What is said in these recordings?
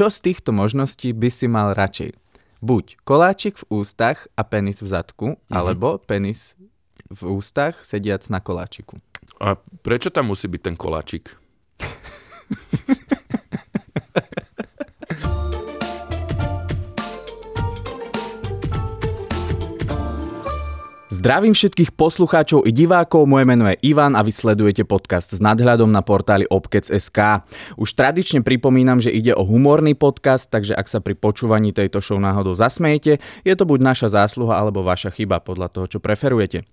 Čo z týchto možností by si mal radšej? Buď koláčik v ústach a penis v zadku, mm-hmm. alebo penis v ústach sediac na koláčiku. A prečo tam musí byť ten koláčik? Zdravím všetkých poslucháčov i divákov, moje meno je Ivan a vy sledujete podcast s nadhľadom na portáli Obkec.sk. Už tradične pripomínam, že ide o humorný podcast, takže ak sa pri počúvaní tejto show náhodou zasmejete, je to buď naša zásluha alebo vaša chyba podľa toho, čo preferujete.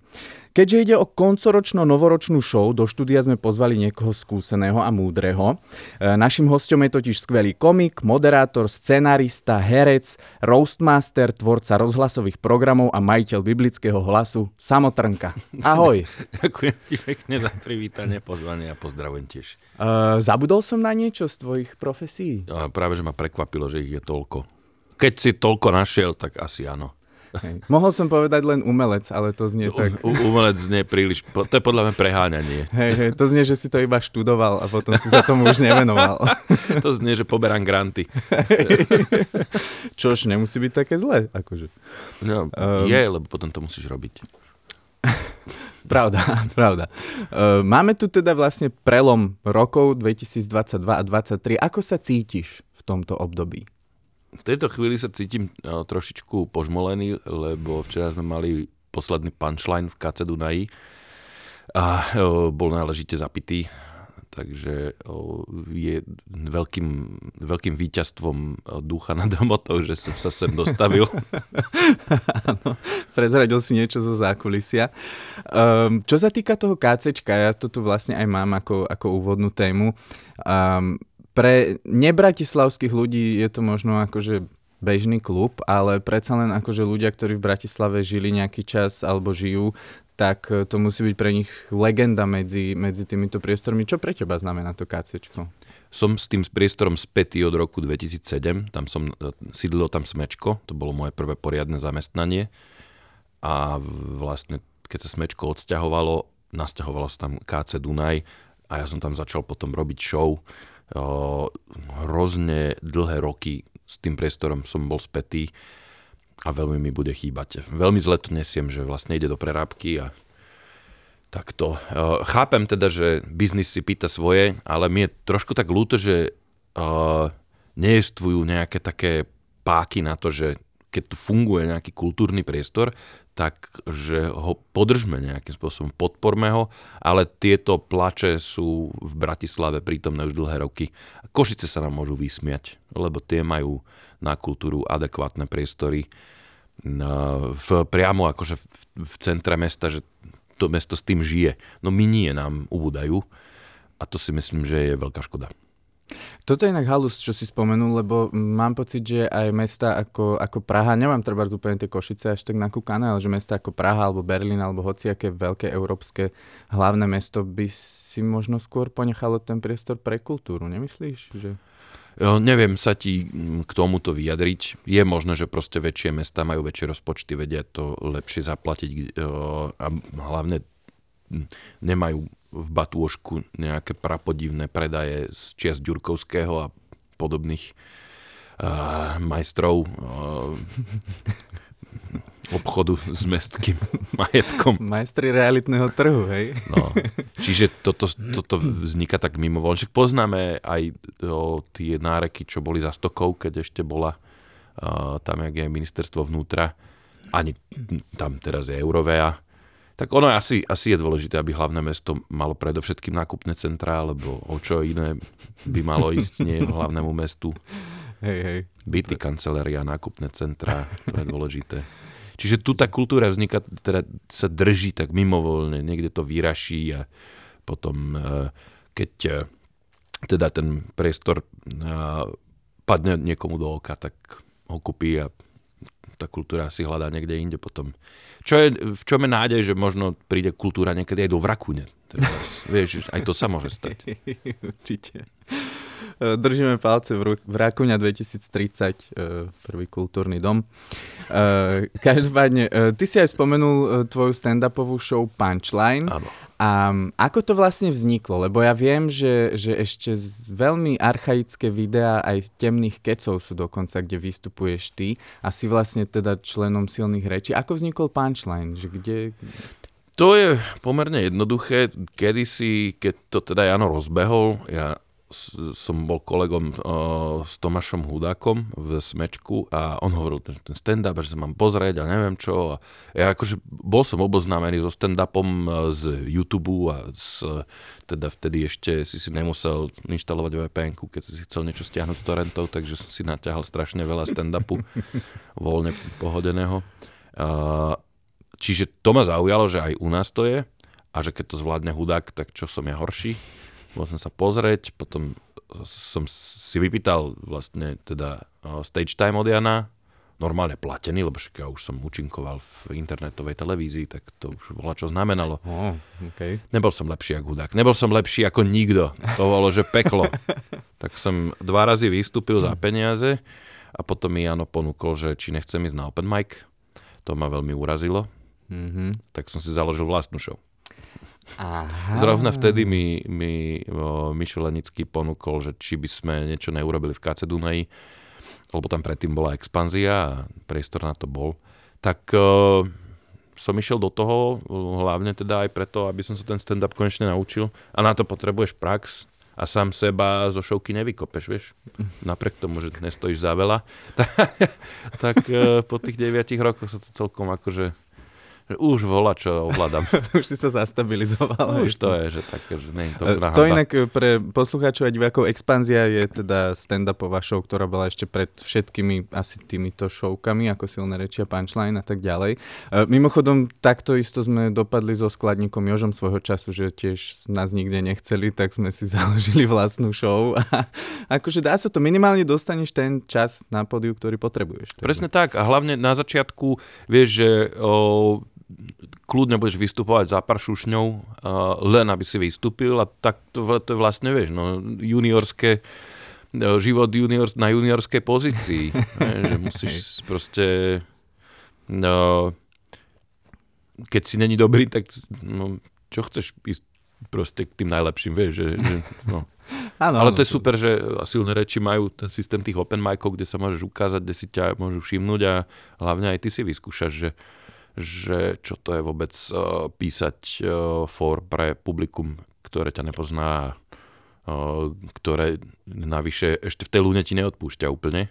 Keďže ide o koncoročno-novoročnú show, do štúdia sme pozvali niekoho skúseného a múdreho. E, našim hostom je totiž skvelý komik, moderátor, scenarista, herec, roastmaster, tvorca rozhlasových programov a majiteľ biblického hlasu Samotrnka. Ahoj. Ďakujem ti pekne za privítanie, pozvanie a pozdravujem tiež. Uh, zabudol som na niečo z tvojich profesí? A práve, že ma prekvapilo, že ich je toľko. Keď si toľko našiel, tak asi áno. Hej. Mohol som povedať len umelec, ale to znie tak... U, umelec znie príliš, to je podľa mňa preháňanie. Hej, hej, to znie, že si to iba študoval a potom si sa tomu už nevenoval. to znie, že poberám granty. Čož nemusí byť také zlé, akože. No, um, je, lebo potom to musíš robiť. Pravda, pravda. Uh, máme tu teda vlastne prelom rokov 2022 a 2023. Ako sa cítiš v tomto období? V tejto chvíli sa cítim e, trošičku požmolený, lebo včera sme mali posledný punchline v KC Dunaji a e, bol náležite zapitý, takže e, je veľkým, veľkým víťazstvom ducha nad hmotou, že som sa sem dostavil. Áno, prezradil si niečo zo zákulisia. Um, čo sa týka toho KCčka, ja to tu vlastne aj mám ako, ako úvodnú tému. Um, pre nebratislavských ľudí je to možno akože bežný klub, ale predsa len akože ľudia, ktorí v Bratislave žili nejaký čas alebo žijú, tak to musí byť pre nich legenda medzi, medzi týmito priestormi. Čo pre teba znamená to KCčko? Som s tým priestorom spätý od roku 2007, tam som, sídlilo tam Smečko, to bolo moje prvé poriadne zamestnanie a vlastne keď sa Smečko odsťahovalo, nasťahovalo sa tam KC Dunaj a ja som tam začal potom robiť show hrozne dlhé roky s tým priestorom som bol spätý a veľmi mi bude chýbať. Veľmi zle to nesiem, že vlastne ide do prerábky a takto. Chápem teda, že biznis si pýta svoje, ale mi je trošku tak ľúto, že neestvujú nejaké také páky na to, že keď tu funguje nejaký kultúrny priestor, tak že ho podržme nejakým spôsobom, podporme ho, ale tieto plače sú v Bratislave prítomné už dlhé roky. Košice sa nám môžu vysmiať, lebo tie majú na kultúru adekvátne priestory v, priamo akože v, v centre mesta, že to mesto s tým žije. No my nie, nám ubúdajú a to si myslím, že je veľká škoda. Toto je inak halus, čo si spomenul, lebo mám pocit, že aj mesta ako, ako Praha, nemám treba úplne tie Košice až tak nakúkané, ale že mesta ako Praha alebo Berlín alebo hociaké veľké európske hlavné mesto by si možno skôr ponechalo ten priestor pre kultúru, nemyslíš? Že... Jo, neviem sa ti k tomuto vyjadriť. Je možné, že proste väčšie mesta majú väčšie rozpočty, vedia to lepšie zaplatiť a hlavne nemajú v Batôžku nejaké prapodivné predaje z čias Ďurkovského a podobných uh, majstrov uh, obchodu s mestským majetkom. Majstri realitného trhu, hej? No, čiže toto, toto vzniká tak mimovoľne. Však poznáme aj o, tie náreky, čo boli za stokou, keď ešte bola uh, tam, jak je ministerstvo vnútra. Ani tam teraz je Eurovea tak ono asi, asi je dôležité, aby hlavné mesto malo predovšetkým nákupné centrá, lebo o čo iné by malo ísť nie hlavnému mestu. Hej, hej. Byty, kancelária, nákupné centrá, to je dôležité. Čiže tu tá kultúra vzniká, teda sa drží tak mimovoľne, niekde to vyraší a potom e, keď e, teda ten priestor e, padne niekomu do oka, tak ho kúpi a tá kultúra si hľadá niekde inde potom. Čo je, v čom je nádej, že možno príde kultúra niekedy aj do Vrakune. Teraz, vieš, aj to sa môže stať. Určite. E, držíme palce v, v Rakúňa 2030, e, prvý kultúrny dom. E, každopádne, ty si aj spomenul tvoju stand-upovú show Punchline. Áno. A ako to vlastne vzniklo? Lebo ja viem, že, že ešte veľmi archaické videá aj temných kecov sú dokonca, kde vystupuješ ty a si vlastne teda členom silných rečí. Ako vznikol punchline? Že kde... To je pomerne jednoduché. Kedy si, keď to teda Jano rozbehol, ja som bol kolegom uh, s Tomášom Hudákom v Smečku a on hovoril, že ten stand-up, že sa mám pozrieť a neviem čo. A ja akože bol som oboznámený so stand-upom z YouTube a z, teda vtedy ešte si si nemusel inštalovať vpn keď si chcel niečo stiahnuť z torrentov, takže som si naťahal strašne veľa stand-upu voľne pohodeného. Uh, čiže to ma zaujalo, že aj u nás to je a že keď to zvládne hudák, tak čo som ja horší bol som sa pozrieť, potom som si vypýtal vlastne teda stage time od Jana, normálne platený, lebo však ja už som účinkoval v internetovej televízii, tak to už bola čo znamenalo. Oh, okay. Nebol som lepší ako hudák, nebol som lepší ako nikto. To bolo, že peklo. tak som dva razy vystúpil za peniaze a potom mi Jano ponúkol, že či nechcem ísť na open mic. To ma veľmi urazilo. Mm-hmm. Tak som si založil vlastnú show. Aha. Zrovna vtedy mi, mi Mišo Lenický ponúkol, že či by sme niečo neurobili v KC Dunaji, lebo tam predtým bola expanzia a priestor na to bol. Tak o, som išiel do toho, hlavne teda aj preto, aby som sa ten stand-up konečne naučil. A na to potrebuješ prax a sám seba zo šovky nevykopeš, vieš. Napriek tomu, že nestojíš za veľa. tak, tak po tých 9 rokoch sa to celkom akože už volá, čo ovládam. už si sa zastabilizoval. Už to je, že také, že nie je to náhoda. To inak e, pre poslucháčov a divákov Expanzia je teda stand-upová show, ktorá bola ešte pred všetkými asi týmito showkami, ako silné rečia, punchline a tak ďalej. E, mimochodom, takto isto sme dopadli so skladníkom Jožom svojho času, že tiež nás nikde nechceli, tak sme si založili vlastnú show. A akože dá sa to, minimálne dostaneš ten čas na podiu, ktorý potrebuješ. Presne tak a hlavne na začiatku vieš, že o, kľudne budeš vystupovať za pár šušňou, uh, len aby si vystúpil a tak to, to je vlastne, vieš, no, juniorské, uh, život junior, na juniorskej pozícii. ne, že musíš proste, no, keď si není dobrý, tak no, čo chceš ísť proste k tým najlepším, vieš, že, že no. Ano, Ale to je super, že silné reči majú ten systém tých open micov, kde sa môžeš ukázať, kde si ťa môžu všimnúť a hlavne aj ty si vyskúšaš, že že čo to je vôbec uh, písať uh, for pre publikum, ktoré ťa nepozná, uh, ktoré navyše ešte v tej lúne ti neodpúšťa úplne.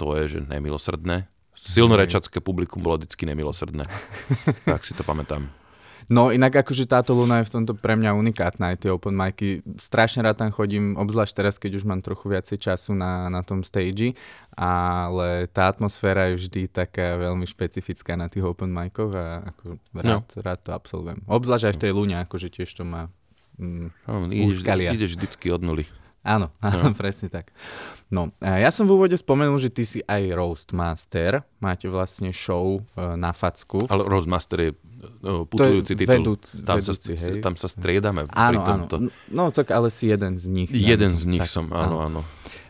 To je, že nemilosrdné. Silnorečacké publikum bolo vždy nemilosrdné. tak si to pamätám. No inak akože táto Luna je v tomto pre mňa unikátna, aj tie open micy. Strašne rád tam chodím, obzvlášť teraz, keď už mám trochu viacej času na, na tom stage, ale tá atmosféra je vždy taká veľmi špecifická na tých open micoch a ako rád, no. rád to absolvujem. Obzvlášť aj v tej Lune, akože tiež to má mm, no, ideš, ideš vždycky od nuly. Áno, áno, no. presne tak. No, ja som v úvode spomenul, že ty si aj Roastmaster. Máte vlastne show e, na facku. Ale Roastmaster je no, putujúci je titul. Vedú, tam, vedúci, sa, hej. tam sa striedame. Áno, áno. No tak ale si jeden z nich. Jeden z nich tak, som, áno, áno.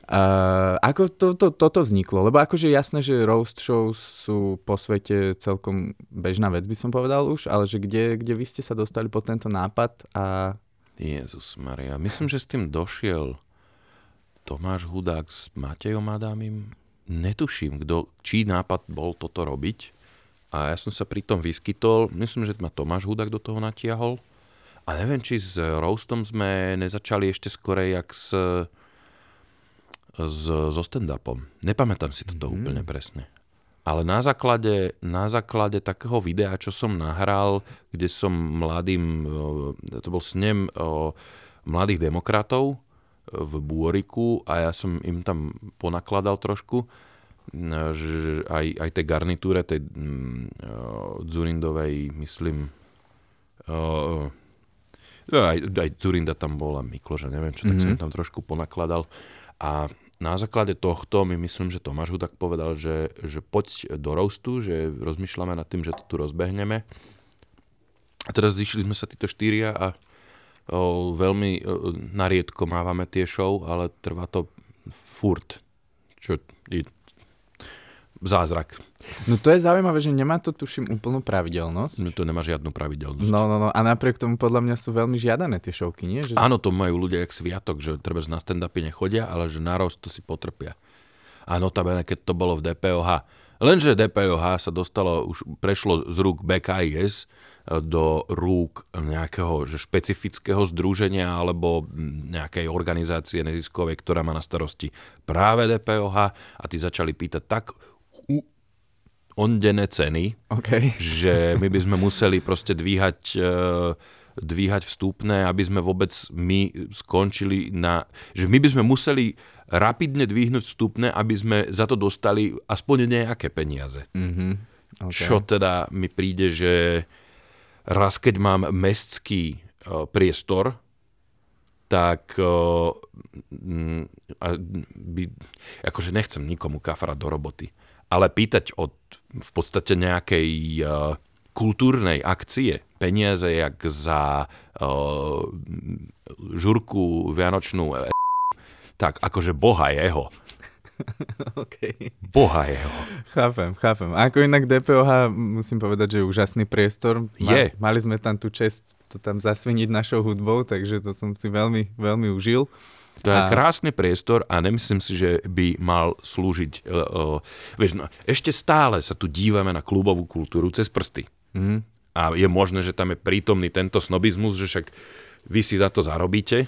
Uh, ako to, to, toto vzniklo? Lebo akože jasné, že roast shows sú po svete celkom bežná vec, by som povedal už, ale že kde, kde vy ste sa dostali po tento nápad a... Jezus Maria, myslím, že s tým došiel Tomáš Hudák s Matejom Adámim. Netuším, kdo, čí nápad bol toto robiť. A ja som sa pri tom vyskytol, myslím, že ma Tomáš Hudák do toho natiahol. A neviem, či s roastom sme nezačali ešte skorej, jak s, s, so stand-upom. Nepamätám si toto mm. úplne presne. Ale na základe, na základe takého videa, čo som nahral, kde som mladým, to bol snem mladých demokratov, v Búriku a ja som im tam ponakladal trošku, že aj, aj tej garnitúre, tej uh, Zurindovej, myslím, uh, aj, aj Zurinda tam bola, Mikloža, neviem čo, tak mm-hmm. som im tam trošku ponakladal a na základe tohto mi myslím, že Tomáš Hudak povedal, že, že poď do roastu, že rozmýšľame nad tým, že to tu rozbehneme. A teraz zišli sme sa títo štyria a veľmi nariedko mávame tie show, ale trvá to furt. Čo je zázrak. No to je zaujímavé, že nemá to, tuším, úplnú pravidelnosť. No to nemá žiadnu pravidelnosť. No, no, no. A napriek tomu podľa mňa sú veľmi žiadané tie šovky, nie? Že... Áno, to majú ľudia jak sviatok, že treba na stand-upy nechodia, ale že na to si potrpia. A notabene, keď to bolo v DPOH. Lenže DPOH sa dostalo, už prešlo z rúk BKIS do rúk nejakého že špecifického združenia alebo nejakej organizácie neziskovej, ktorá má na starosti práve DPOH a tí začali pýtať tak ondené ceny, okay. že my by sme museli proste dvíhať, e, dvíhať vstupné, aby sme vôbec my skončili na... Že my by sme museli rapidne dvihnúť vstupné, aby sme za to dostali aspoň nejaké peniaze. Mm-hmm. Okay. Čo teda mi príde, že raz keď mám mestský uh, priestor, tak uh, by, akože nechcem nikomu kafrať do roboty, ale pýtať od v podstate nejakej uh, kultúrnej akcie peniaze jak za žurku vianočnú tak akože boha jeho okay. Boha jeho. Chápem, chápem. A ako inak DPOH, musím povedať, že je úžasný priestor. Je. Mali sme tam tú čest to tam zasviniť našou hudbou, takže to som si veľmi, veľmi užil. To je a... krásny priestor a nemyslím si, že by mal slúžiť... Uh, uh, vieš, no, ešte stále sa tu dívame na klubovú kultúru cez prsty. Mm. A je možné, že tam je prítomný tento snobizmus, že však vy si za to zarobíte,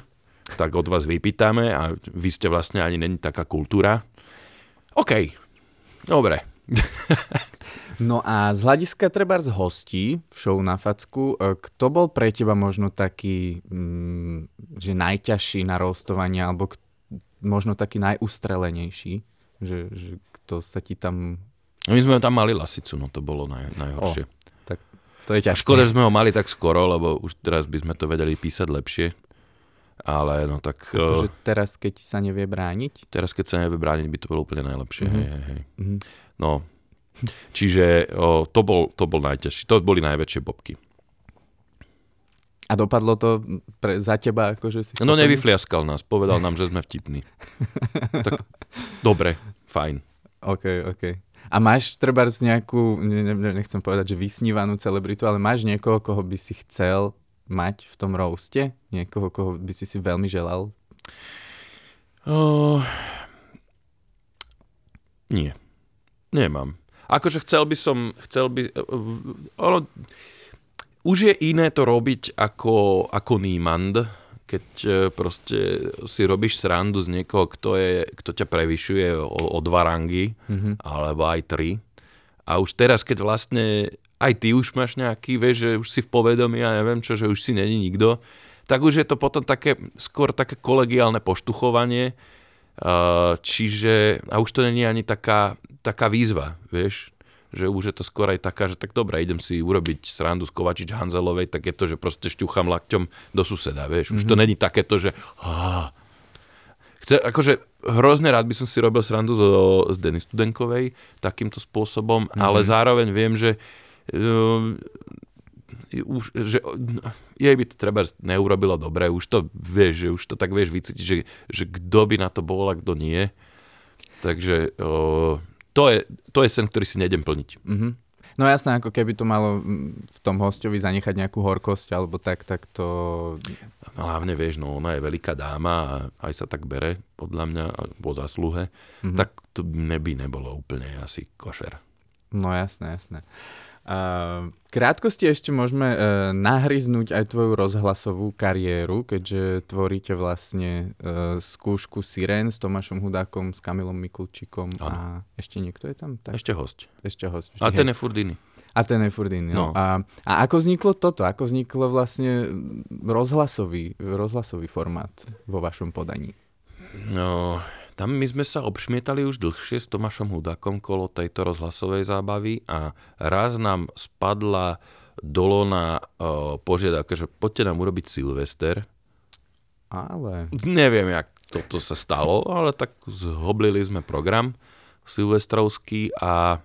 tak od vás vypýtame a vy ste vlastne ani není taká kultúra. OK, dobre. no a z hľadiska treba z hostí v show na facku, e, kto bol pre teba možno taký, mm, že najťažší na rostovanie, alebo možno taký najustrelenejší, že, že kto sa ti tam... My sme tam mali lasicu, no to bolo naj, najhoršie. O, tak to je ťažké. Škoda, že sme ho mali tak skoro, lebo už teraz by sme to vedeli písať lepšie. Ale no tak... Akože teraz, keď sa nevie brániť? Teraz, keď sa nevie brániť, by to bolo úplne najlepšie. Mm-hmm. Hej, hej. Mm-hmm. No, čiže o, to, bol, to bol najťažší. To boli najväčšie bobky. A dopadlo to pre, za teba? Akože si no nevyfliaskal nás, povedal nám, že sme vtipní. tak dobre, fajn. OK, OK. A máš treba nejakú, ne, ne, nechcem povedať, že vysnívanú celebritu, ale máš niekoho, koho by si chcel mať v tom roaste? Niekoho, koho by si si veľmi želal? Uh, nie. Nemám. Akože chcel by som, chcel by, ono, už je iné to robiť ako, ako Niemand, keď e, proste si robíš srandu z niekoho, kto, je, kto ťa prevyšuje o, o dva rangy, mm-hmm. alebo aj tri. A už teraz, keď vlastne aj ty už máš nejaký, vieš, že už si v povedomí a ja neviem čo, že už si není nikto, tak už je to potom také, skôr také kolegiálne poštuchovanie, čiže, a už to není ani taká, taká výzva, vieš, že už je to skôr aj taká, že tak dobre, idem si urobiť srandu z Kovačič Hanzelovej, tak je to, že proste šťucham lakťom do suseda, vieš, už mm-hmm. to mhm. není takéto, že Chce, akože hrozne rád by som si robil srandu zo, z Denny Studenkovej takýmto spôsobom, mm-hmm. ale zároveň viem, že už, že jej by to treba neurobilo dobre, už to vieš, že už to tak vieš vycítiť, že, že kto by na to bol a kto nie. Takže o, to, je, to je sen, ktorý si nejdem plniť. Mm-hmm. No jasné, ako keby to malo v tom hostovi zanechať nejakú horkosť alebo tak, tak to... Hlavne vieš, no ona je veľká dáma a aj sa tak bere, podľa mňa, po zásluhe, mm-hmm. tak to neby nebolo úplne asi košer. No jasné, jasné. Uh, krátkosti ešte môžeme uh, nahryznúť aj tvoju rozhlasovú kariéru, keďže tvoríte vlastne uh, skúšku Siren s Tomášom Hudákom, s Kamilom Mikulčíkom a ešte niekto je tam? Tak? Ešte host. Ešte host. A ten je Furdiny. A ten je no. no. A, a ako vzniklo toto? Ako vzniklo vlastne rozhlasový, rozhlasový formát vo vašom podaní? No, tam my sme sa obšmietali už dlhšie s Tomášom Hudakom kolo tejto rozhlasovej zábavy a raz nám spadla dolona uh, požiadavka, že poďte nám urobiť Silvester. Ale... Neviem, jak toto sa stalo, ale tak zhoblili sme program silvestrovský a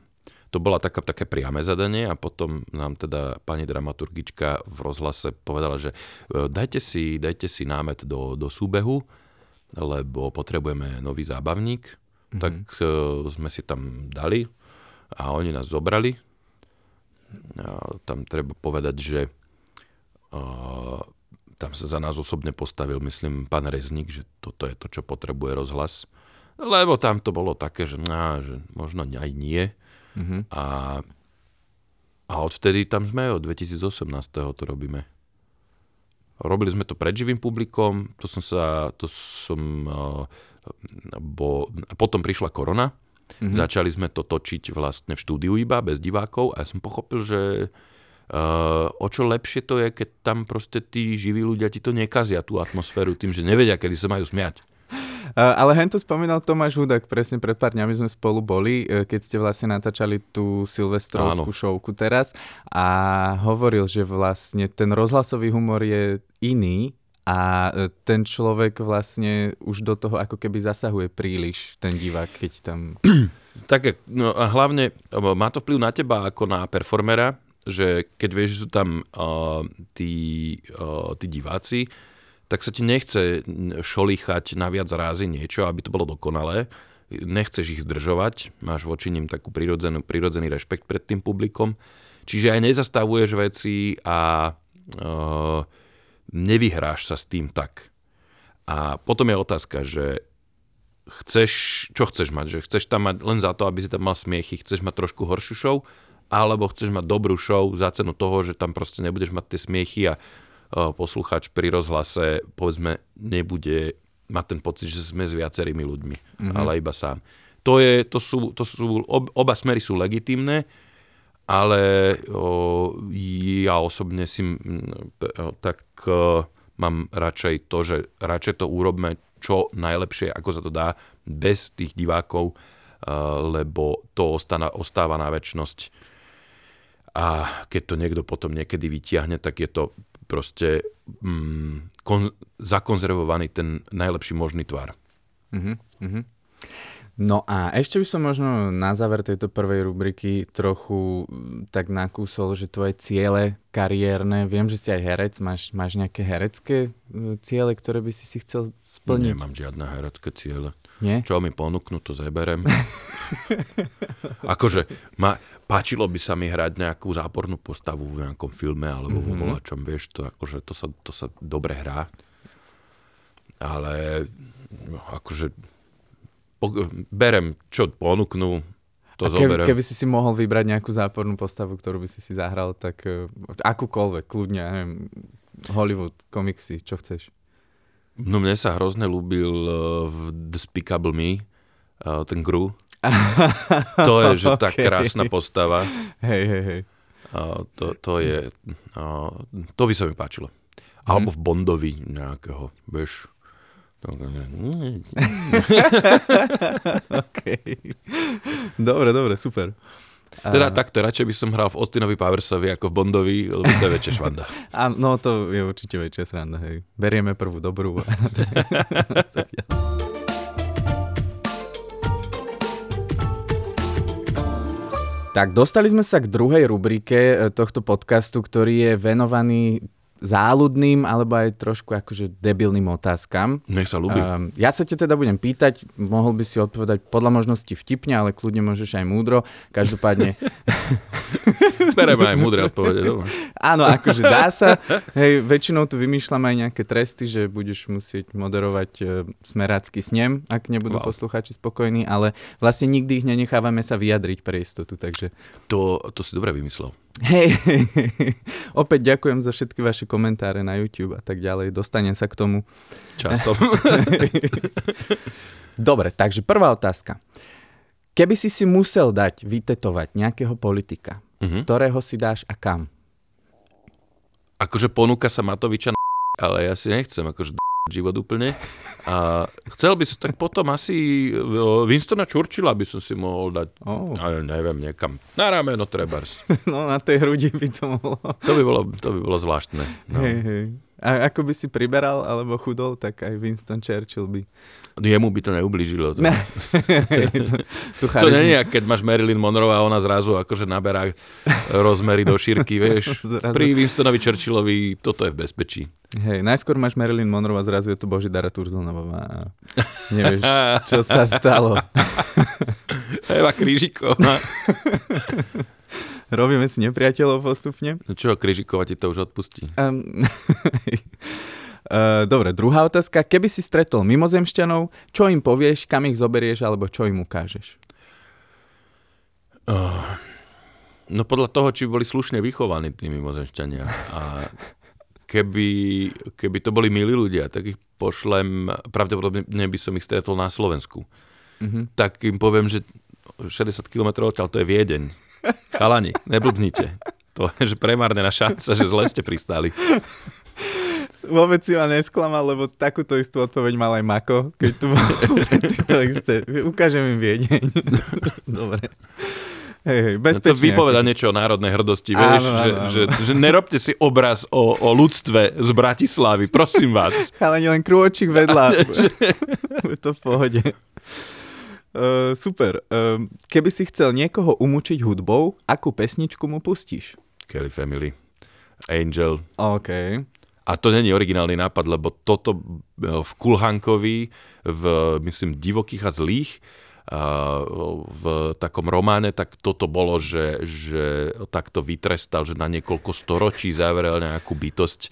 to bola taká, také priame zadanie a potom nám teda pani dramaturgička v rozhlase povedala, že e, dajte si, dajte si námet do, do súbehu lebo potrebujeme nový zábavník, mm-hmm. tak uh, sme si tam dali A oni nás zobrali. A tam treba povedať, že a, tam sa za nás osobne postavil, myslím, pán Rezník, že toto je to, čo potrebuje rozhlas. Lebo tam to bolo také, že, na, že možno aj nie. Mm-hmm. A, a odvtedy tam sme, od 2018. to robíme. Robili sme to pred živým publikom, to som sa, to som, uh, bo, potom prišla korona, mm-hmm. začali sme to točiť vlastne v štúdiu iba, bez divákov a ja som pochopil, že uh, o čo lepšie to je, keď tam proste tí živí ľudia ti to nekazia, tú atmosféru, tým, že nevedia, kedy sa majú smiať. Ale hen to spomínal Tomáš Hudák, presne pred pár dňami sme spolu boli, e, keď ste vlastne natáčali tú silvestrovskú šovku teraz a hovoril, že vlastne ten rozhlasový humor je iný a e, ten človek vlastne už do toho ako keby zasahuje príliš, ten divák, keď tam... Tak, no a hlavne má to vplyv na teba ako na performera, že keď vieš, že sú tam uh, tí, uh, tí diváci, tak sa ti nechce šolíchať na viac rázy niečo, aby to bolo dokonalé. Nechceš ich zdržovať, máš voči nim takú prirodzenú, prirodzený rešpekt pred tým publikom. Čiže aj nezastavuješ veci a uh, nevyhráš sa s tým tak. A potom je otázka, že chceš, čo chceš mať? Že chceš tam mať len za to, aby si tam mal smiechy, chceš mať trošku horšiu show, alebo chceš mať dobrú show za cenu toho, že tam proste nebudeš mať tie smiechy a Eh, posluchač pri rozhlase povedzme nebude mať ten pocit, že sme s viacerými ľuďmi, mm-hmm. ale iba sám. To, je, to sú, to sú ob, oba smery sú legitimné, ale o, ja osobne si o, tak o, mám radšej to, že radšej to urobme čo najlepšie, ako sa to dá, bez tých divákov, o, lebo to ostáva, ostáva na väčšnosť. A keď to niekto potom niekedy vytiahne, tak je to proste mm, kon, zakonzervovaný ten najlepší možný tvar. Uh-huh, uh-huh. No a ešte by som možno na záver tejto prvej rubriky trochu mm, tak nakúsol, že tvoje ciele kariérne, viem, že si aj herec, máš, máš nejaké herecké e, ciele, ktoré by si si chcel splniť? Nemám žiadne herecké ciele. Nie? Čo mi ponúknú, to zeberem. akože ma, páčilo by sa mi hrať nejakú zápornú postavu v nejakom filme alebo mm-hmm. vo mhm. volačom, vieš, to, akože, to, sa, to sa dobre hrá. Ale no, akože po, berem, čo ponúknú, to A keby, keby si si mohol vybrať nejakú zápornú postavu, ktorú by si si zahral, tak uh, akúkoľvek, kľudne, neviem, Hollywood, komiksy, čo chceš. No mne sa hrozne ľúbil uh, v Despicable Me, uh, ten Gru. To je, že tá okay. krásna postava. Hej, hej, hej. Uh, to, to je, uh, to by sa mi páčilo. Alebo mm. v Bondovi nejakého, vieš. okay. Dobre, dobre, super. Teda a... takto, radšej by som hral v Austinovi Powersovi ako v Bondovi, lebo to je väčšia švanda. A, no to je určite väčšia sranda, hej. Berieme prvú dobrú. Tak dostali sme sa k druhej rubrike eh, tohto podcastu, ktorý je venovaný záľudným alebo aj trošku akože debilným otázkam. Nech sa ľúbi. Um, ja sa ťa teda budem pýtať, mohol by si odpovedať podľa možnosti vtipne, ale kľudne môžeš aj múdro. Každopádne... Bereme aj múdre odpovede. Áno, akože dá sa. Hej, väčšinou tu vymýšľam aj nejaké tresty, že budeš musieť moderovať uh, smerácky snem, ak nebudú wow. posluchači spokojní, ale vlastne nikdy ich nenechávame sa vyjadriť pre istotu, takže... To, to si dobre vymyslel. Hej, opäť ďakujem za všetky vaše komentáre na YouTube a tak ďalej. Dostanem sa k tomu. Časom. Dobre, takže prvá otázka. Keby si si musel dať vytetovať nejakého politika, uh-huh. ktorého si dáš a kam? Akože ponúka sa Matoviča ale ja si nechcem akože život úplne. A chcel by som, tak potom asi Winstona Churchilla by som si mohol dať, oh. ale neviem, niekam na rameno trebars. No na tej hrudi by to mohlo. To by bolo, to by bolo zvláštne. No. Hej, hej. A ako by si priberal alebo chudol, tak aj Winston Churchill by. Jemu by to neublížilo. To, to, to nie je, keď máš Marilyn Monroe a ona zrazu akože naberá rozmery do šírky, vieš. Zrazu. Pri Winstonovi Churchillovi toto je v bezpečí. Hej, najskôr máš Marilyn Monroe a zrazu je tu Božidara Turzonová a nevieš, čo sa stalo. Eva Krížiková. Robíme si nepriateľov postupne. No čo, Kryžikova ti to už odpustí? Um, dobre, druhá otázka. Keby si stretol mimozemšťanov, čo im povieš, kam ich zoberieš, alebo čo im ukážeš? Uh, no podľa toho, či boli slušne vychovaní tí mimozemšťania. A keby, keby to boli milí ľudia, tak ich pošlem, pravdepodobne by som ich stretol na Slovensku. Mm-hmm. Tak im poviem, že 60 km odtiaľ to je Viedeň Chalani, neblbnite. To je že premárnená šanca, že zle ste pristali. Vôbec si ma nesklamal, lebo takúto istú odpoveď mal aj Mako, keď tu bol to isté. Ukážem im Viedeň. Dobre. Hej, hej, bezpečne. No to vypoveda niečo o národnej hrdosti, áno, vieš, áno, že, áno. Že, že nerobte si obraz o, o ľudstve z Bratislavy, prosím vás. Ale len krôčik vedľa. je to v pohode. Uh, super. Uh, keby si chcel niekoho umúčiť hudbou, akú pesničku mu pustíš? Kelly Family. Angel. OK. A to není originálny nápad, lebo toto e, v Kulhankovi, v, myslím, Divokých a zlých, v takom románe, tak toto bolo, že, že takto vytrestal, že na niekoľko storočí zavrel nejakú bytosť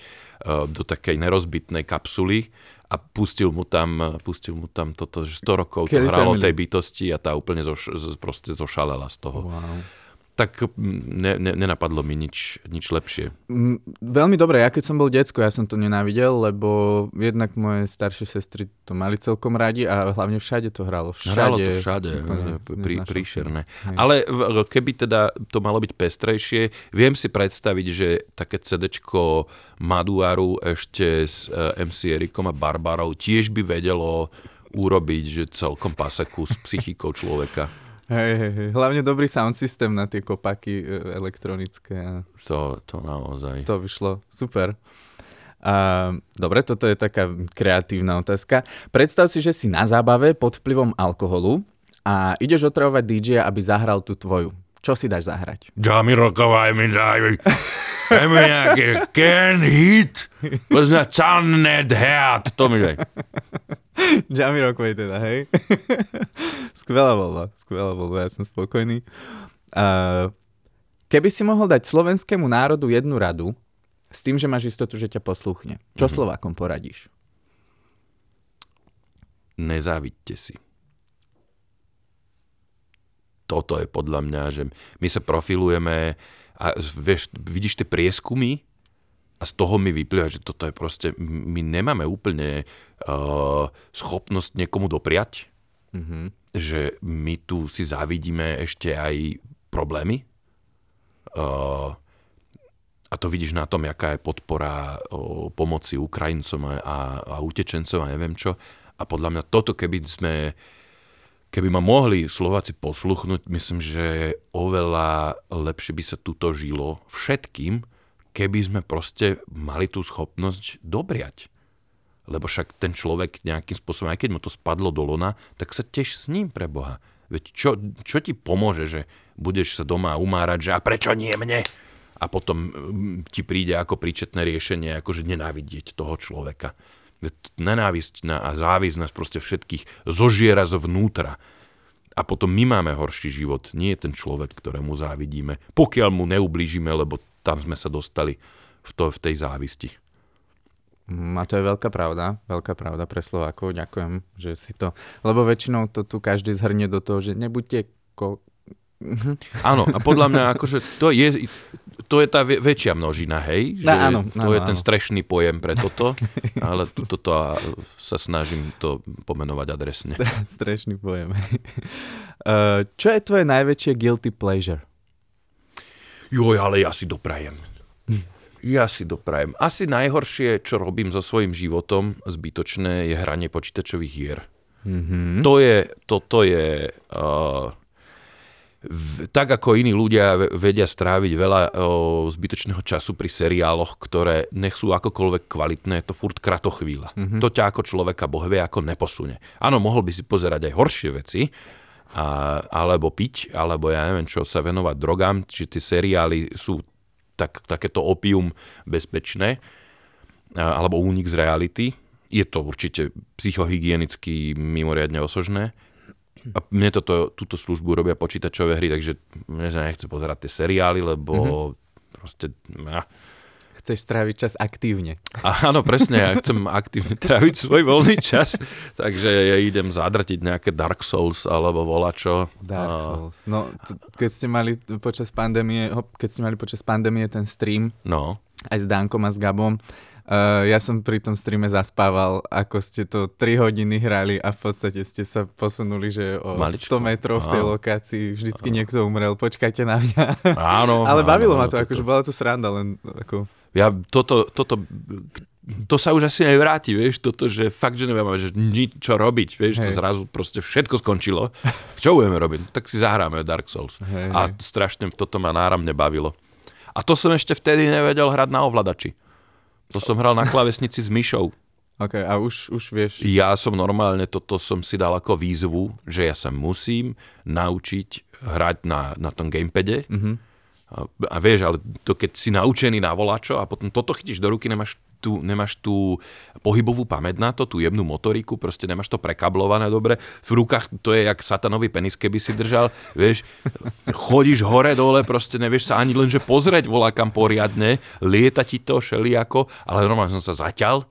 do takej nerozbitnej kapsuly a pustil mu tam, pustil mu tam toto, že 100 rokov to hralo tej bytosti a tá úplne zoš, proste zošalela z toho. Wow tak ne, ne, nenapadlo mi nič, nič lepšie. Veľmi dobre, ja keď som bol decko, ja som to nenávidel, lebo jednak moje staršie sestry to mali celkom radi a hlavne všade to hralo. Všade. Hralo to všade, prí, príšerné. Hej. Ale keby teda to malo byť pestrejšie, viem si predstaviť, že také CDčko Maduaru ešte s e, MC Erikom a Barbarou tiež by vedelo urobiť, že celkom paseku s psychikou človeka. Hej, hej, hej. Hlavne dobrý sound systém na tie kopaky e, elektronické. A... To, to naozaj. To vyšlo. Super. A, dobre, toto je taká kreatívna otázka. Predstav si, že si na zábave pod vplyvom alkoholu a ideš otravovať DJ, aby zahral tú tvoju. Čo si dáš zahrať? Dá mi rokovaj mi daj. Daj mi nejaké Can Hit. Pozná Cannet Head. To mi daj. Jamiroquai teda, hej. skvelá voľba, skvelá voľba, ja som spokojný. Uh, keby si mohol dať slovenskému národu jednu radu, s tým, že máš istotu, že ťa posluchne, čo mm-hmm. Slovákom poradíš? Nezávidte si. Toto je podľa mňa, že my sa profilujeme a vieš, vidíš tie prieskumy a z toho mi vyplýva, že toto je proste, my nemáme úplne uh, schopnosť niekomu dopriať, mm-hmm. že my tu si závidíme ešte aj problémy. Uh, a to vidíš na tom, jaká je podpora uh, pomoci Ukrajincom a, a, a utečencom a neviem čo. A podľa mňa toto, keby sme keby ma mohli Slováci posluchnúť, myslím, že oveľa lepšie by sa tuto žilo všetkým, keby sme proste mali tú schopnosť dobriať. Lebo však ten človek nejakým spôsobom, aj keď mu to spadlo do lona, tak sa tiež s ním pre Boha. Veď čo, čo ti pomôže, že budeš sa doma umárať, že a prečo nie mne? A potom mm, ti príde ako príčetné riešenie, akože nenávidieť toho človeka. Veď nenávisť a závisť nás proste všetkých zožiera zvnútra. A potom my máme horší život, nie je ten človek, ktorému závidíme. Pokiaľ mu neublížime, lebo tam sme sa dostali v, to, v tej závisti. Mm, a to je veľká pravda, veľká pravda pre Slovákov, ďakujem, že si to, lebo väčšinou to tu každý zhrnie do toho, že nebuďte ko... Áno, a podľa mňa akože to je, to je tá väčšia množina, hej? Že áno, to áno, je ten strešný pojem pre toto, ale toto sa snažím to pomenovať adresne. Strešný pojem. Uh, čo je tvoje najväčšie guilty pleasure? Joj, ale ja si doprajem. Ja si doprajem. Asi najhoršie, čo robím so svojím životom, zbytočné, je hranie počítačových hier. Mm-hmm. To je, toto je... Uh, v, tak ako iní ľudia vedia stráviť veľa o, zbytočného času pri seriáloch, ktoré nech sú akokoľvek kvalitné, to furt kratochvíľa. Mm-hmm. To ťa ako človeka bohvie ako neposunie. Áno, mohol by si pozerať aj horšie veci, a, alebo piť, alebo ja neviem čo, sa venovať drogám, či tie seriály sú tak, takéto opium bezpečné, alebo únik z reality. Je to určite psychohygienicky mimoriadne osožné, a mne toto, túto službu robia počítačové hry, takže mne sa nechce pozerať tie seriály, lebo mm-hmm. proste... Ja, Chceš stráviť čas aktívne. Áno, presne, ja chcem aktívne tráviť svoj voľný čas, takže ja idem zadratiť nejaké Dark Souls alebo volačo. Dark Souls. No, t- keď ste mali počas pandémie, keď ste mali počas pandémie ten stream, No, aj s Dankom a s Gabom, Uh, ja som pri tom streame zaspával, ako ste to 3 hodiny hrali a v podstate ste sa posunuli, že o Maličko. 100 metrov v tej Áno. lokácii vždycky niekto umrel, počkajte na mňa. áno. Ale áno, bavilo ma áno, to, toto. akože bola to sranda, len ako... Ja toto, toto, to sa už asi aj vráti, vieš, toto, že fakt, že neviem, že nič čo robiť, vieš, to Hej. zrazu proste všetko skončilo. Čo budeme robiť? Tak si zahráme Dark Souls. Hej, A strašne toto ma náramne bavilo. A to som ešte vtedy nevedel hrať na ovladači. To som hral na klavesnici s myšou. OK, a už, už vieš... Ja som normálne, toto som si dal ako výzvu, že ja sa musím naučiť hrať na, na tom gamepade. Mhm. A, vieš, ale to keď si naučený na volačo a potom toto chytíš do ruky, nemáš tú, nemáš tú pohybovú pamäť na to, tú jemnú motoriku, proste nemáš to prekablované dobre. V rukách to je jak satanový penis, keby si držal, vieš, chodíš hore dole, proste nevieš sa ani len, že pozrieť volá kam poriadne, lieta ti to šeliako, ale normálne som sa zaťal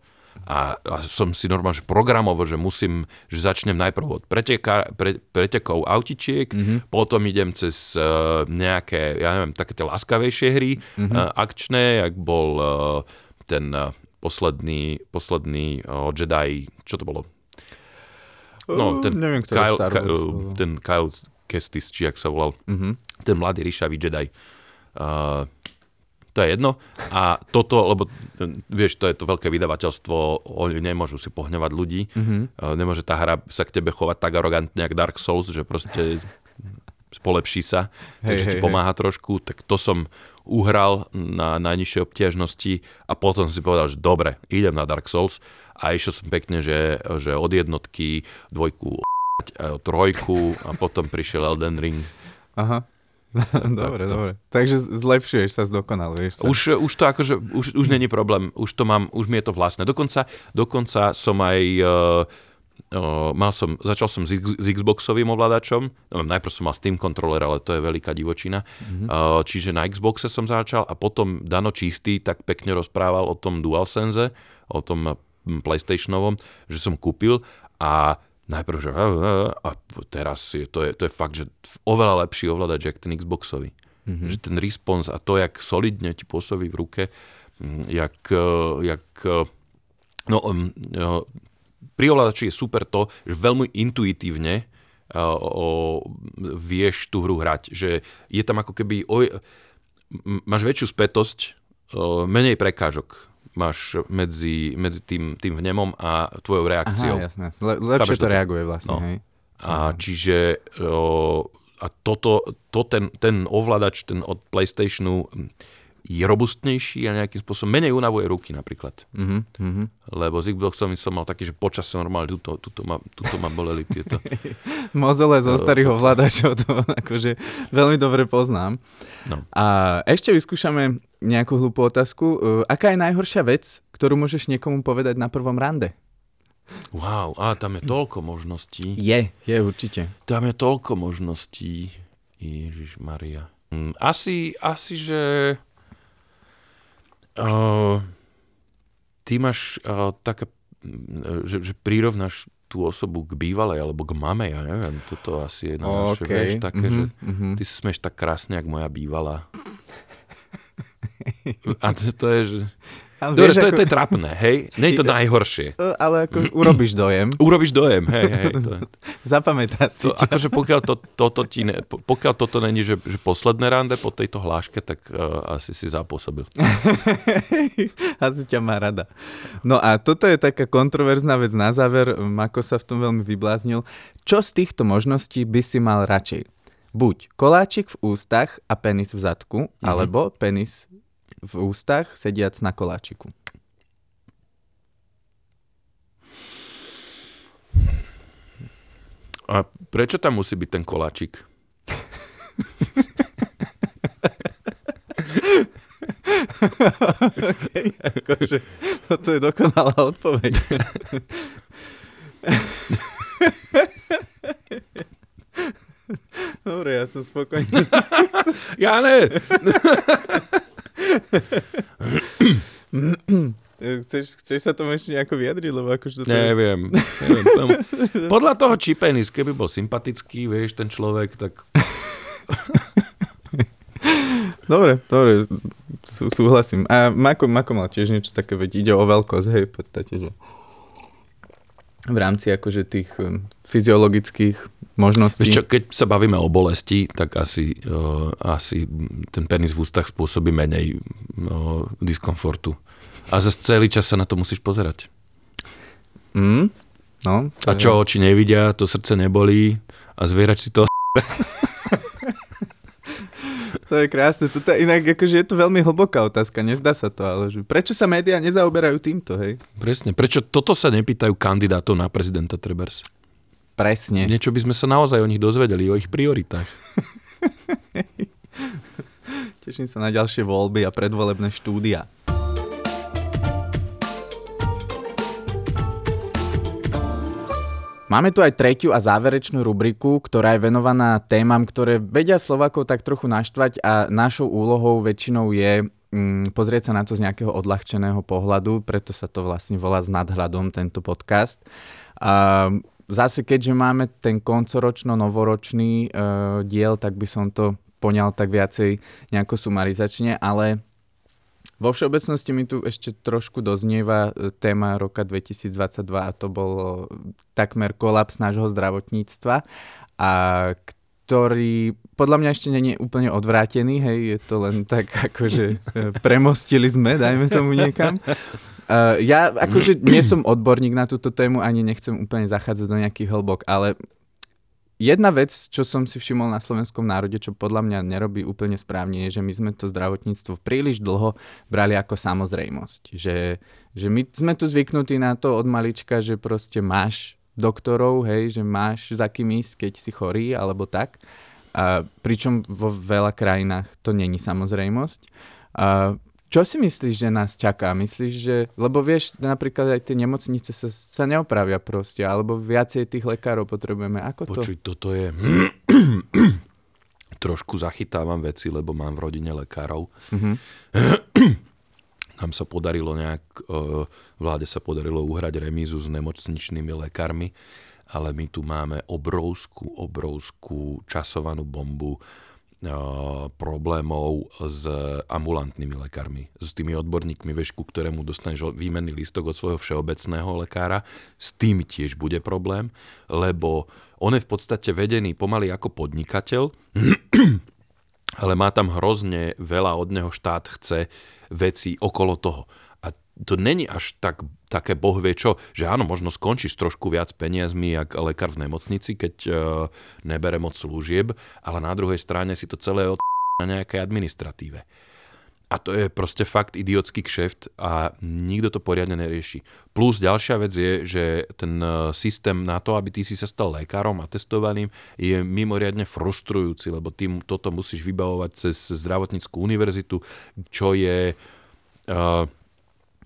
a, a som si normálne že programovo, že musím, že začnem najprv od preteka, pre, pretekov autičiek, mm-hmm. potom idem cez uh, nejaké, ja neviem, také tie láskavejšie hry, mm-hmm. uh, akčné, jak bol uh, ten uh, posledný, posledný uh, Jedi, čo to bolo? No, ten neviem, ktoré Kyle, Star Wars, uh, ten Kyle Kestis, či jak sa volal, Mhm. ten mladý ríšavý Jedi. Uh, to je jedno. A toto, lebo vieš, to je to veľké vydavateľstvo, oni nemôžu si pohnevať ľudí. Mhm. Uh, nemôže tá hra sa k tebe chovať tak arogantne, jak Dark Souls, že proste polepší sa, Hej, takže hej, ti hej. pomáha trošku. Tak to som uhral na najnižšej obťažnosti a potom si povedal, že dobre, idem na Dark Souls a išiel som pekne, že, že od jednotky dvojku trojku a potom prišiel Elden Ring. Aha. dobre, to. dobre. Takže zlepšuješ sa, zdokonaluješ sa. Už, už to akože, už, už není problém, už to mám, už mi je to vlastné. Dokonca, dokonca som aj, uh, uh, mal som, začal som s, Xboxovým ovládačom, no, najprv som mal Steam controller, ale to je veľká divočina, mm-hmm. uh, čiže na Xboxe som začal a potom Dano Čistý tak pekne rozprával o tom DualSense, o tom hm, PlayStationovom, že som kúpil a najprv, že a teraz je, to, je, to je fakt, že oveľa lepší ovládač, jak ten Xboxový. Mm-hmm. Že ten response a to, jak solidne ti pôsobí v ruke, mm, jak, eh, jak eh, no, eh, pri ovládači je super to, že veľmi intuitívne o, vieš tú hru hrať. Že je tam ako keby, m- máš väčšiu spätosť, uh, menej prekážok máš medzi, medzi tým, tým vnemom a tvojou reakciou. Aha, jasné. Le- lepšie Chápeš to to? reaguje vlastne, No. hej. A čiže o, a toto, to ten, ten ovládač ten od PlayStationu je robustnejší a nejakým spôsobom menej unavuje ruky napríklad. Mhm, mhm. Lebo s Xboxom som mal taký, že počasie normálne tuto, tuto, ma, tuto ma boleli tieto. Mozole zo starých ovládačov, to akože veľmi dobre poznám. No. A ešte vyskúšame nejakú hlúpu otázku. Uh, aká je najhoršia vec, ktorú môžeš niekomu povedať na prvom rande? Wow, a tam je toľko možností. Je, je určite. Tam je toľko možností. Ježiš Maria. Hm, Asi, asi, že uh, ty máš uh, také, že, že prirovnáš tú osobu k bývalej alebo k mame, ja neviem, toto asi je na naše, OK, vieš, také, mhm, že mhm. ty sa smieš tak krásne, jak moja bývalá. A to, to je, že... Ale Dobre, vieš, to, je, ako- to je trapné, hej? Nie je to najhoršie. Ale ako urobíš dojem, Urobíš dojem, hej, hej. To, zapamätá si to, akože pokiaľ, to, toto ti ne, po- pokiaľ toto není, že, že posledné rande po tejto hláške, tak uh, asi si zapôsobil. Asi ťa má rada. No a toto je taká kontroverzná vec na záver. Mako sa v tom veľmi vybláznil. Čo z týchto možností by si mal radšej? Buď koláčik v ústach a penis v zadku, Mhm. alebo penis v ústach sediac na koláčiku. A prečo tam musí byť ten koláčik? okay, akože, toto je dokonalá odpoveď. Dobre, ja som spokojný. ja ne! Chceš, chceš sa tomu ešte nejako vyjadriť? Lebo akože to neviem. neviem tam, podľa toho Čipenis, keby bol sympatický, vieš, ten človek, tak... dobre, dobre, sú, súhlasím. A Mako, Mako mal tiež niečo také, veď ide o veľkosť, hej, v podstate, že v rámci akože tých um, fyziologických možností. Víš čo, keď sa bavíme o bolesti, tak asi, uh, asi ten penis v ústach spôsobí menej uh, diskomfortu. A zase celý čas sa na to musíš pozerať. Mm, no, a čo je... oči nevidia, to srdce nebolí a zvierač si to To je krásne. Toto, inak akože je to veľmi hlboká otázka, nezdá sa to, ale že prečo sa médiá nezaoberajú týmto, hej? Presne. Prečo toto sa nepýtajú kandidátov na prezidenta Trebers? Presne. Niečo by sme sa naozaj o nich dozvedeli, o ich prioritách. Teším sa na ďalšie voľby a predvolebné štúdia. Máme tu aj tretiu a záverečnú rubriku, ktorá je venovaná témam, ktoré vedia Slovakov tak trochu naštvať a našou úlohou väčšinou je mm, pozrieť sa na to z nejakého odľahčeného pohľadu, preto sa to vlastne volá s nadhľadom tento podcast. A zase keďže máme ten koncoročno-novoročný uh, diel, tak by som to poňal tak viacej nejako sumarizačne, ale vo všeobecnosti mi tu ešte trošku doznieva e, téma roka 2022 a to bol takmer kolaps nášho zdravotníctva a ktorý podľa mňa ešte nie je úplne odvrátený, hej, je to len tak akože e, premostili sme, dajme tomu niekam. Uh, ja akože nie som odborník na túto tému, ani nechcem úplne zachádzať do nejakých hĺbok, ale Jedna vec, čo som si všimol na slovenskom národe, čo podľa mňa nerobí úplne správne, je, že my sme to zdravotníctvo príliš dlho brali ako samozrejmosť. Že, že my sme tu zvyknutí na to od malička, že proste máš doktorov, hej, že máš za kým ísť, keď si chorý, alebo tak. A pričom vo veľa krajinách to není samozrejmosť. A čo si myslíš, že nás čaká? Myslíš, že... Lebo vieš, napríklad aj tie nemocnice sa, sa neopravia proste, alebo viacej tých lekárov potrebujeme. Ako to? Počuj, toto je... Trošku zachytávam veci, lebo mám v rodine lekárov. Uh-huh. Nám sa podarilo nejak... E, vláde sa podarilo uhrať remízu s nemocničnými lekármi, ale my tu máme obrovskú, obrovskú časovanú bombu problémov s ambulantnými lekármi, s tými odborníkmi, vieš, ku ktorému dostaneš výmenný lístok od svojho všeobecného lekára. S tým tiež bude problém, lebo on je v podstate vedený pomaly ako podnikateľ, ale má tam hrozne veľa od neho štát chce veci okolo toho to není až tak, také boh vie čo, že áno, možno skončíš trošku viac peniazmi, jak lekár v nemocnici, keď uh, nebere moc služieb, ale na druhej strane si to celé od na nejakej administratíve. A to je proste fakt idiotský kšeft a nikto to poriadne nerieši. Plus ďalšia vec je, že ten e, systém na to, aby ty si sa stal lekárom a testovaným, je mimoriadne frustrujúci, lebo ty toto musíš vybavovať cez zdravotníckú univerzitu, čo je... Uh,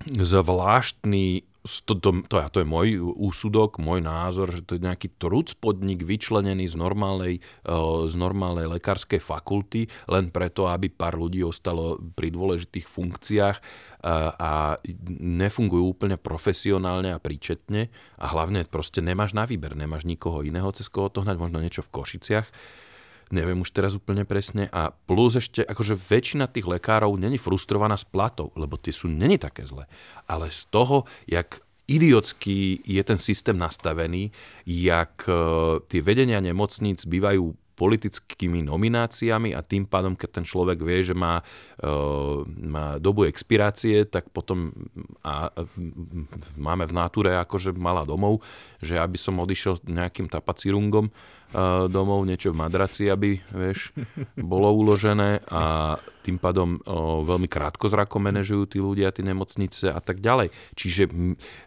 zvláštny, to, to, to, to je môj úsudok, môj názor, že to je nejaký truc podnik vyčlenený z normálnej, uh, z normálnej lekárskej fakulty, len preto, aby pár ľudí ostalo pri dôležitých funkciách uh, a nefungujú úplne profesionálne a príčetne. A hlavne proste nemáš na výber, nemáš nikoho iného, cez koho to hnať, možno niečo v Košiciach neviem už teraz úplne presne. A plus ešte, akože väčšina tých lekárov není frustrovaná z platov, lebo tie sú není také zlé. Ale z toho, jak idiotský je ten systém nastavený, jak uh, tie vedenia nemocníc bývajú politickými nomináciami a tým pádom, keď ten človek vie, že má, uh, má dobu expirácie, tak potom a, máme v náture akože malá domov, že aby som odišiel nejakým tapacírungom uh, domov, niečo v madraci, aby vieš, bolo uložené a tým pádom uh, veľmi krátko zrako manažujú tí ľudia, tí nemocnice a tak ďalej. Čiže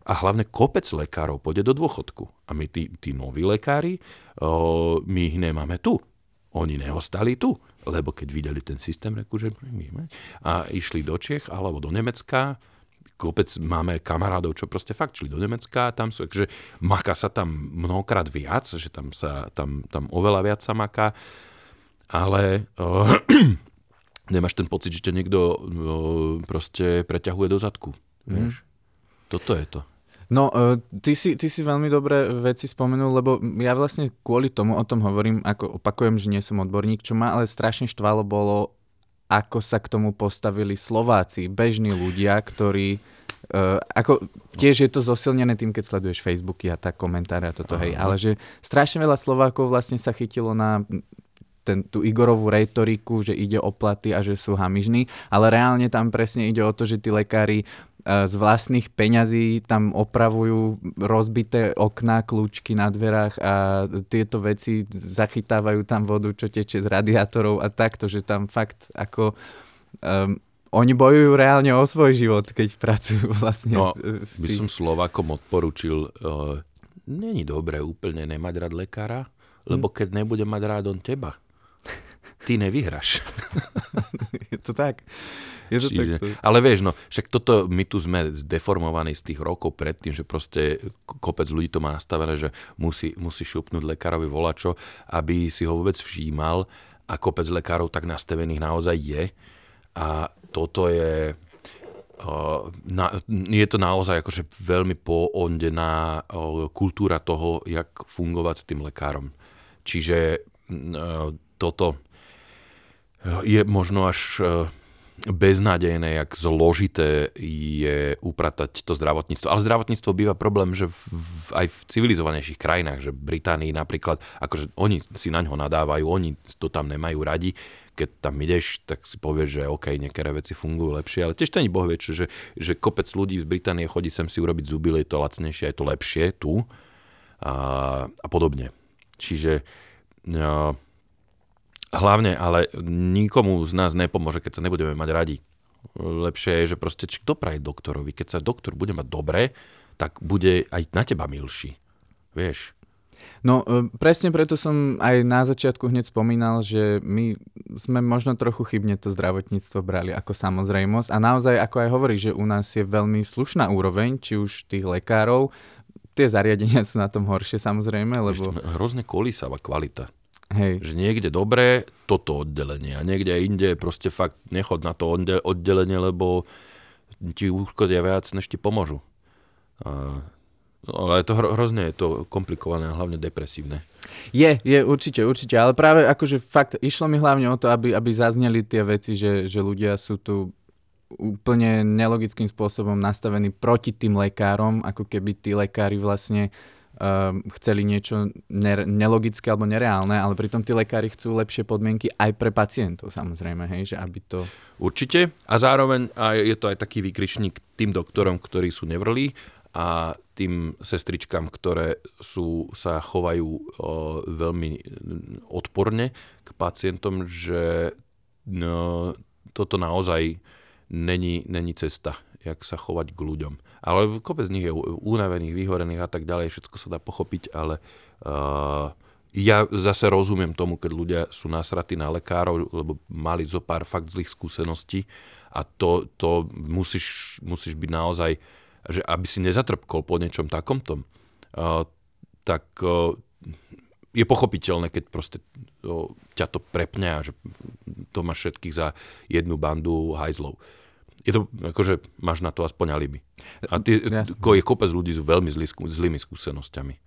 a hlavne kopec lekárov pôjde do dôchodku. A my tí, tí noví lekári, my ich nemáme tu. Oni neostali tu, lebo keď videli ten systém, reku, že a išli do Čech alebo do Nemecka, kopec máme kamarádov, čo proste fakt šli do Nemecka, tam sú, že maká sa tam mnohokrát viac, že tam sa tam, tam oveľa viac sa maká. ale uh, nemáš ten pocit, že ťa niekto uh, proste preťahuje do zadku. Mm. Vieš? Toto je to. No, uh, ty, si, ty si veľmi dobré veci spomenul, lebo ja vlastne kvôli tomu o tom hovorím, ako opakujem, že nie som odborník, čo ma ale strašne štvalo bolo, ako sa k tomu postavili Slováci, bežní ľudia, ktorí Uh, ako tiež je to zosilnené tým, keď sleduješ Facebooky a tak komentáre a toto, Aha. hej, ale že strašne veľa Slovákov vlastne sa chytilo na ten, tú Igorovú retoriku, že ide o platy a že sú hamižní, ale reálne tam presne ide o to, že tí lekári z vlastných peňazí tam opravujú rozbité okná, kľúčky na dverách a tieto veci zachytávajú tam vodu, čo teče z radiátorov a takto, že tam fakt ako um, oni bojujú reálne o svoj život, keď pracujú vlastne. No, by som Slovakom odporučil, uh, není dobré úplne nemať rád lekára, lebo hm. keď nebude mať rád on teba, ty nevyhraš. Je to tak. Je to Čiže, takto. Ale vieš, no, však toto, my tu sme zdeformovaní z tých rokov predtým, že proste kopec ľudí to má nastavené, že musí, musí šupnúť lekárovi volačo, aby si ho vôbec všímal a kopec lekárov tak nastavených naozaj je. A toto je... Na, je to naozaj akože veľmi poondená kultúra toho, jak fungovať s tým lekárom. Čiže uh, toto je možno až beznádejné, jak zložité je upratať to zdravotníctvo. Ale zdravotníctvo býva problém, že v, v, aj v civilizovanejších krajinách, že Británii napríklad, akože oni si na ňo nadávajú, oni to tam nemajú radi, keď tam ideš, tak si povieš, že OK, niektoré veci fungujú lepšie, ale tiež to ani boh vie, že, že kopec ľudí z Británie chodí sem si urobiť zuby, je to lacnejšie, je to lepšie tu a, a podobne. Čiže no, Hlavne, ale nikomu z nás nepomôže, keď sa nebudeme mať radi. Lepšie je, že proste kto praje doktorovi. Keď sa doktor bude mať dobre, tak bude aj na teba milší. Vieš? No e, presne preto som aj na začiatku hneď spomínal, že my sme možno trochu chybne to zdravotníctvo brali ako samozrejmosť a naozaj, ako aj hovorí, že u nás je veľmi slušná úroveň, či už tých lekárov, tie zariadenia sú na tom horšie samozrejme, lebo... Ešte hrozne kolísava kvalita. Hej. Že niekde dobré, toto oddelenie a niekde inde proste fakt nechod na to oddelenie, lebo ti uškodia viac, než ti pomôžu. A, ale je to hro, hrozne je to komplikované a hlavne depresívne. Je, je určite, určite, ale práve akože fakt išlo mi hlavne o to, aby, aby zazneli tie veci, že, že ľudia sú tu úplne nelogickým spôsobom nastavení proti tým lekárom, ako keby tí lekári vlastne um, chceli niečo ne- nelogické alebo nereálne, ale pritom tí lekári chcú lepšie podmienky aj pre pacientov samozrejme, hej, že aby to... Určite a zároveň a je to aj taký výkričník tým doktorom, ktorí sú nevrlí a tým sestričkám, ktoré sú, sa chovajú o, veľmi odporne k pacientom, že no, toto naozaj není, není cesta, jak sa chovať k ľuďom. Ale kopec z nich je unavených, vyhorených a tak ďalej, všetko sa dá pochopiť, ale uh, ja zase rozumiem tomu, keď ľudia sú nasratí na lekárov, lebo mali zo pár fakt zlých skúseností a to, to musíš, musíš byť naozaj, že aby si nezatrpkol po niečom takomto, uh, tak uh, je pochopiteľné, keď proste uh, ťa to prepne a že to máš všetkých za jednu bandu hajzlov je to, akože máš na to aspoň alibi. A ty, ko, je kopec ľudí s veľmi zlý, zlými skúsenosťami.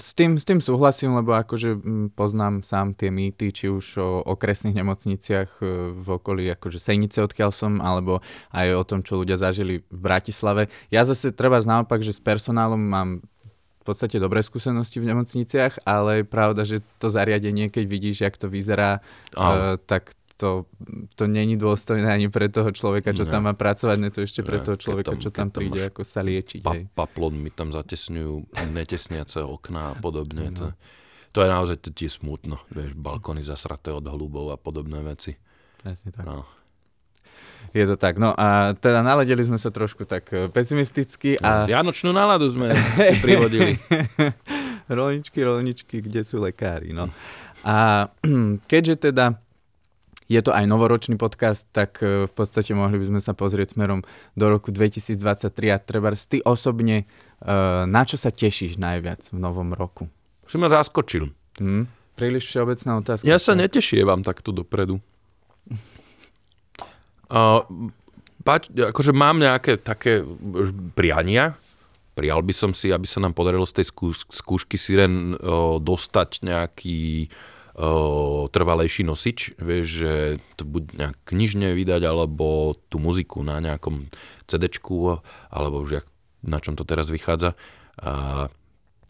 S tým, s tým súhlasím, lebo akože poznám sám tie mýty, či už o okresných nemocniciach e, v okolí akože Sejnice, odkiaľ som, alebo aj o tom, čo ľudia zažili v Bratislave. Ja zase treba naopak, že s personálom mám v podstate dobré skúsenosti v nemocniciach, ale je pravda, že to zariadenie, keď vidíš, jak to vyzerá, uh, tak to, to není dôstojné ani pre toho človeka, čo ne. tam má pracovať, ne to ešte pre ne, toho človeka, tam, čo tam príde, ako sa liečiť. Pa, paplon mi tam zatesňujú netesniace okná a podobne. No. To, to je naozaj to smutno, vieš, balkóny zasraté od hlubov a podobné veci. Presne tak. No. Je to tak. No a teda naladili sme sa trošku tak e, pesimisticky. A... No, Vianočnú náladu sme si privodili. rolničky, rolničky, kde sú lekári. No. A keďže teda je to aj novoročný podcast, tak e, v podstate mohli by sme sa pozrieť smerom do roku 2023 a treba ty osobne, e, na čo sa tešíš najviac v novom roku? Si ma zaskočil. Hmm? Príliš všeobecná otázka. Ja sa netešievam takto dopredu. Uh, pač, akože mám nejaké také priania. Prijal by som si, aby sa nám podarilo z tej skúš- skúšky Siren uh, dostať nejaký uh, trvalejší nosič. Vieš, že to buď nejak knižne vydať, alebo tú muziku na nejakom cd alebo už jak, na čom to teraz vychádza. A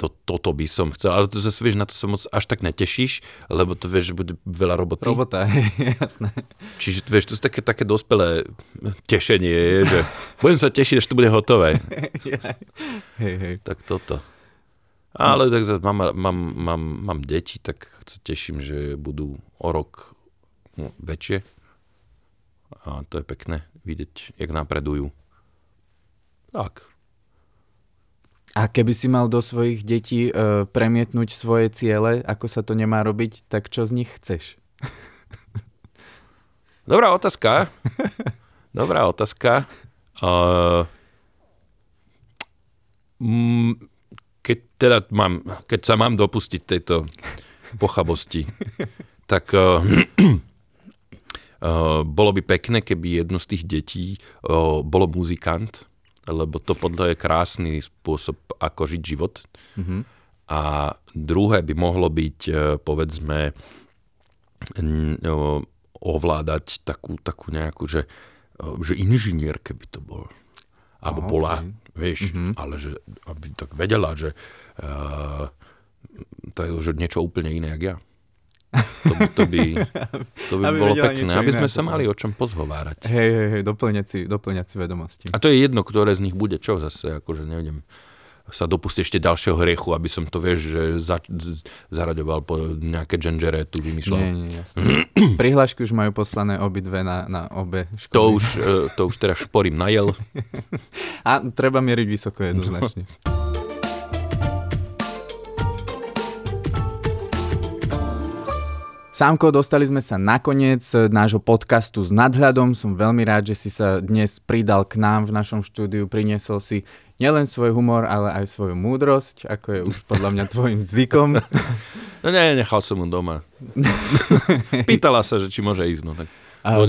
to, toto by som chcel, ale to zase vieš, na to sa moc až tak netešíš, lebo to vieš, že bude veľa roboty. Robota, jasné. Čiže vieš, to je také, také dospelé tešenie, je, že budem sa tešiť, až to bude hotové. hej, hej. Tak toto. Ale tak mám, mám, mám, mám deti, tak sa teším, že budú o rok no, väčšie. A to je pekné vidieť, jak napredujú. Tak. A keby si mal do svojich detí uh, premietnúť svoje ciele, ako sa to nemá robiť, tak čo z nich chceš? Dobrá otázka. Dobrá otázka. Uh, keď, teda mám, keď sa mám dopustiť tejto pochabosti, tak uh, uh, bolo by pekné, keby jedno z tých detí uh, bolo muzikant lebo to podľa je krásny spôsob, ako žiť život. Mm-hmm. A druhé by mohlo byť, povedzme, ovládať takú, takú nejakú, že, že inžinier, keby to bol. Alebo bola, okay. Vieš, mm-hmm. ale že aby tak vedela, že uh, to je že niečo úplne iné, jak ja. To by, to by, to by bolo pekné, aby sme sa mali o čom pozhovárať. Hej, hej, hej, doplňať si, doplňať si vedomosti. A to je jedno, ktoré z nich bude čo zase, akože neviem sa dopustiť ešte ďalšieho hriechu, aby som to, vieš, že za, zaraďoval po nejaké gengere tu vymýšľal. Nie, nie, jasne. Prihlášky už majú poslané obidve na, na obe školy. To už, e, to už teraz šporím najel. A treba mieriť vysoko jednoznačne. No. Sámko, dostali sme sa nakoniec nášho podcastu s nadhľadom. Som veľmi rád, že si sa dnes pridal k nám v našom štúdiu. Priniesol si nielen svoj humor, ale aj svoju múdrosť, ako je už podľa mňa tvojim zvykom. No nie, nechal som mu doma. Pýtala sa, že či môže ísť. No, tak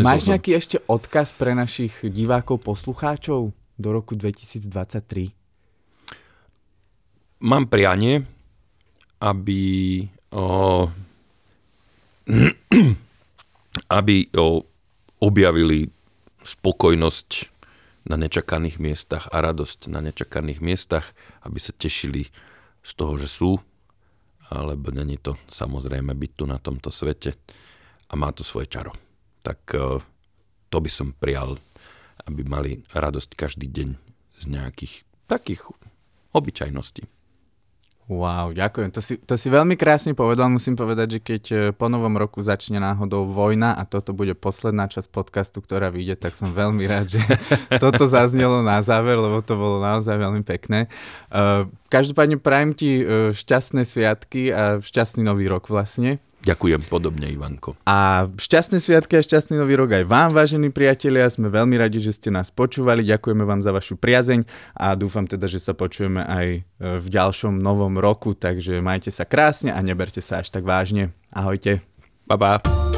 máš som. nejaký ešte odkaz pre našich divákov, poslucháčov do roku 2023? Mám prianie, aby o, aby objavili spokojnosť na nečakaných miestach a radosť na nečakaných miestach, aby sa tešili z toho, že sú, alebo není to samozrejme byť tu na tomto svete a má to svoje čaro. Tak e, to by som prijal, aby mali radosť každý deň z nejakých takých obyčajností. Wow, ďakujem. To si, to si veľmi krásne povedal. Musím povedať, že keď e, po novom roku začne náhodou vojna a toto bude posledná časť podcastu, ktorá vyjde, tak som veľmi rád, že toto zaznelo na záver, lebo to bolo naozaj veľmi pekné. Uh, každopádne prajem ti uh, šťastné sviatky a šťastný nový rok vlastne. Ďakujem podobne, Ivanko. A šťastné sviatky a šťastný nový rok aj vám, vážení priatelia. Sme veľmi radi, že ste nás počúvali. Ďakujeme vám za vašu priazeň a dúfam teda, že sa počujeme aj e, v ďalšom novom roku. Takže majte sa krásne a neberte sa až tak vážne. Ahojte. Bye bye.